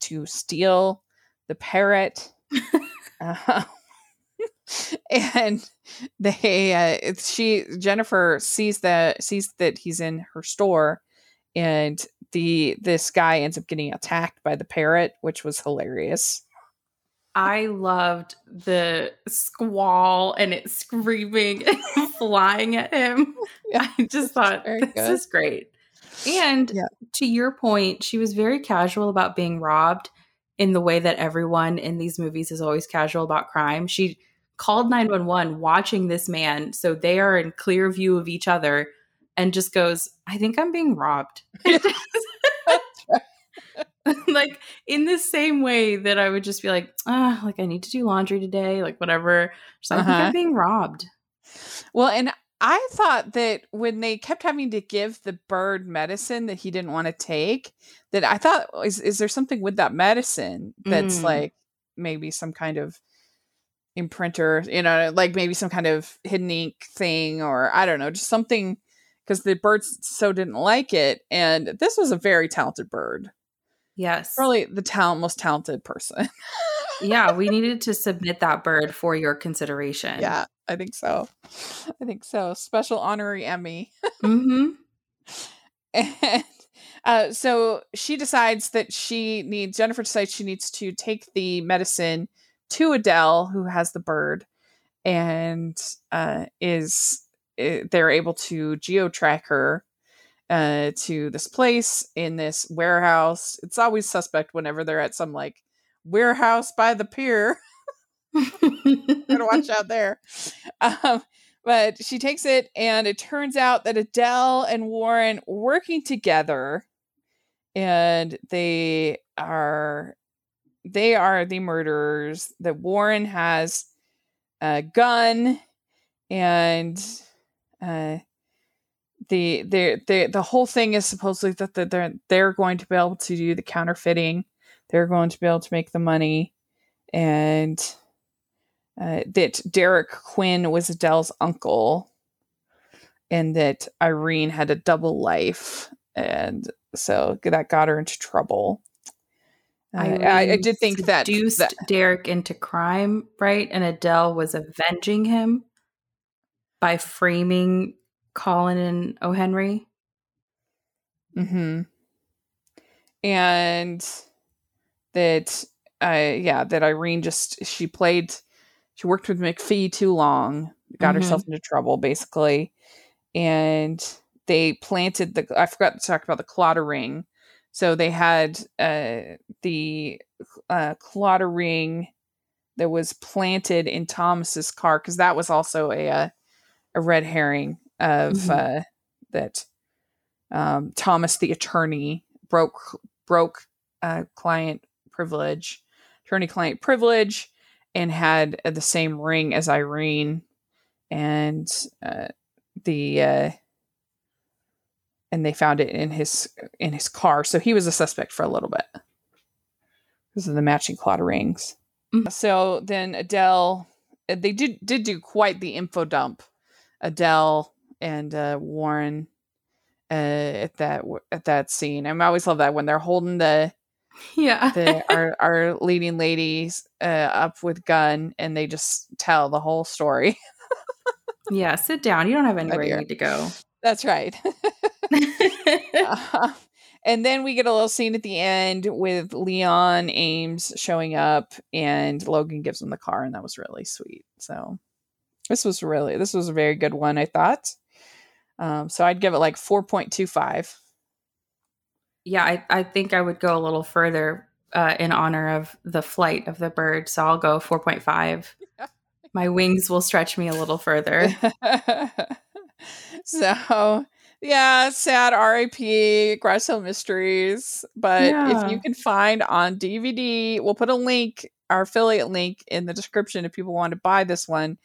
to steal the parrot. Uh, and they uh she jennifer sees that sees that he's in her store and the this guy ends up getting attacked by the parrot which was hilarious I loved the squall and it screaming and flying at him. Yeah, I just thought this good. is great. And Yeah. to your point, she was very casual about being robbed in the way that everyone in these movies is always casual about crime. She called 911 watching this man so they are in clear view of each other and just goes, I think I'm being robbed. like in the same way that I would just be like, ah, like I need to do laundry today, like whatever. So I think Uh-huh. I'm being robbed. well and i thought that when they kept having to give the bird medicine that he didn't want to take that i thought is, is there something with that medicine that's Mm. like maybe some kind of imprinter you know like maybe some kind of hidden ink thing or i don't know just something because the birds so didn't like it and this was a very talented bird. Yes. probably the talent most talented person. Yeah, we needed to submit that bird for your consideration. yeah i think so. I think so. Special honorary emmy. Hmm and Uh, so she decides that she needs Jennifer decides she needs to take the medicine to Adele, who has the bird, and uh, is uh, they're able to geo track her uh, to this place in this warehouse. It's always suspect whenever they're at some like warehouse by the pier. Gotta watch out there. Um, but she takes it, and it turns out that Adele and Warren working together, and they are they are the murderers. That Warren has a gun, and uh, the the the the whole thing is supposedly that they're they're going to be able to do the counterfeiting. They're going to be able to make the money, and uh, that Derek Quinn was Adele's uncle, and that Irene had a double life, and so that got her into trouble. Uh, I, I, did think that that, Derek into crime, right? And Adele was avenging him by framing Colin and O. Henry. hmm And that, uh, yeah, that Irene just she played, she worked with McPhee too long, got Mhm. herself into trouble basically, and they planted the. I forgot to talk about the Claddagh ring. So they had uh, the uh, Claddagh ring that was planted in Thomas's car because that was also a uh, a red herring of Mhm. uh, that um, Thomas the attorney broke broke uh, client privilege, attorney client privilege, and had uh, the same ring as Irene, and uh, the uh, and they found it in his in his car. So he was a suspect for a little bit because of the matching Claddagh rings. Mhm. So then Adele, uh, they did did do quite the info dump. Adele and uh, Warren uh, at that at that scene. I always love that when they're holding the Yeah. the our our leading ladies uh, up with gun and they just tell the whole story. yeah. Sit down. You don't have anywhere you need to go. That's right. Uh, and then we get a little scene at the end with Leon Ames showing up and Logan gives him the car and that was really sweet. So this was really this was a very good one, I thought. Um, so I'd give it like 4.25. yeah, I, I think I would go a little further uh, in honor of the flight of the bird. So I'll go 4.5. My wings will stretch me a little further. so yeah, sad RIP Crossword Mysteries. But if you can find on DVD, we'll put a link, our affiliate link in the description if people want to buy this one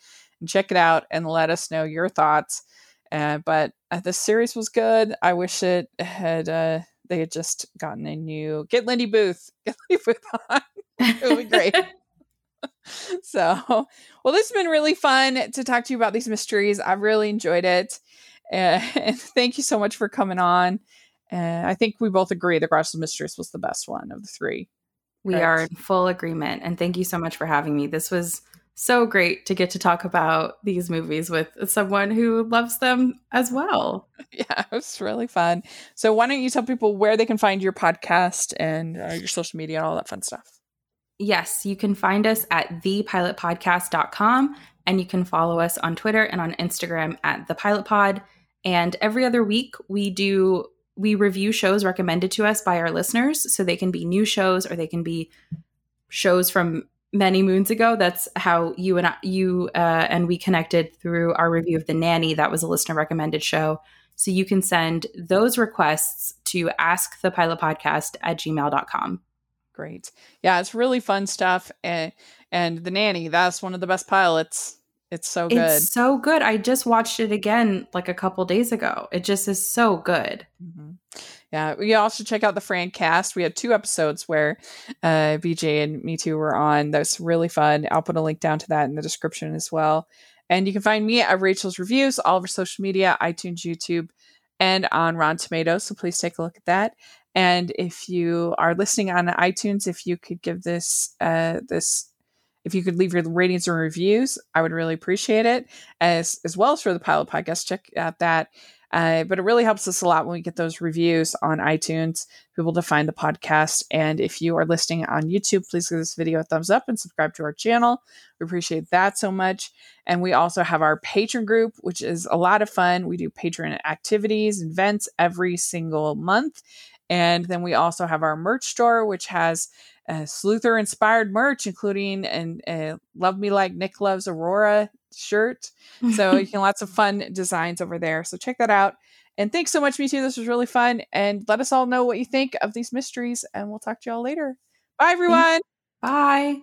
check it out and let us know your thoughts. Uh, but uh, the series was good. I wish it had uh, they had just gotten a new get Lindy Booth. Get Lindy Booth on. it would be great. so, well, this has been really fun to talk to you about these mysteries. I've really enjoyed it. Uh, and thank you so much for coming on. Uh, I think we both agree the Grass Mysteries was the best one of the three. We Correct. are in full agreement. And thank you so much for having me. This was so great to get to talk about these movies with someone who loves them as well. Yeah, it was really fun. So, why don't you tell people where they can find your podcast and uh, your social media and all that fun stuff? Yes, you can find us at thepilotpodcast.com and you can follow us on Twitter and on Instagram at the Pilot Pod. And every other week we do we review shows recommended to us by our listeners. So they can be new shows or they can be shows from many moons ago. That's how you and I, you uh, and we connected through our review of The Nanny. That was a listener recommended show. So you can send those requests to askthepilotpodcast at gmail.com. Great. Yeah, it's really fun stuff. And, and The Nanny, that's one of the best pilots. It's so good. It's so good. I just watched it again like a couple days ago. It just is so good. Mhm. Yeah, we also check out the Fran cast. We had two episodes where uh, BJ and me too were on. That's really fun. I'll put a link down to that in the description as well. And you can find me at Rachel's Reviews, all of our social media, iTunes, YouTube, and on Rotten Tomatoes. So please take a look at that. And if you are listening on iTunes, if you could give this uh, this if you could leave your ratings and reviews, I would really appreciate it. As as well as for the pilot podcast, check out that Uh, but it really helps us a lot when we get those reviews on iTunes, people to find the podcast. And if you are listening on YouTube, please give this video a thumbs up and subscribe to our channel. We appreciate that so much. And we also have our Patreon group, which is a lot of fun. We do Patreon activities, events every single month. And then we also have our merch store, which has uh, Sleuther inspired merch, including and uh, Love Me Like Nick Loves Aurora shirt. So you can lots of fun designs over there. So check that out. And thanks so much, me too. This was really fun. And let us all know what you think of these mysteries. And we'll talk to y'all later. Bye, everyone. Bye.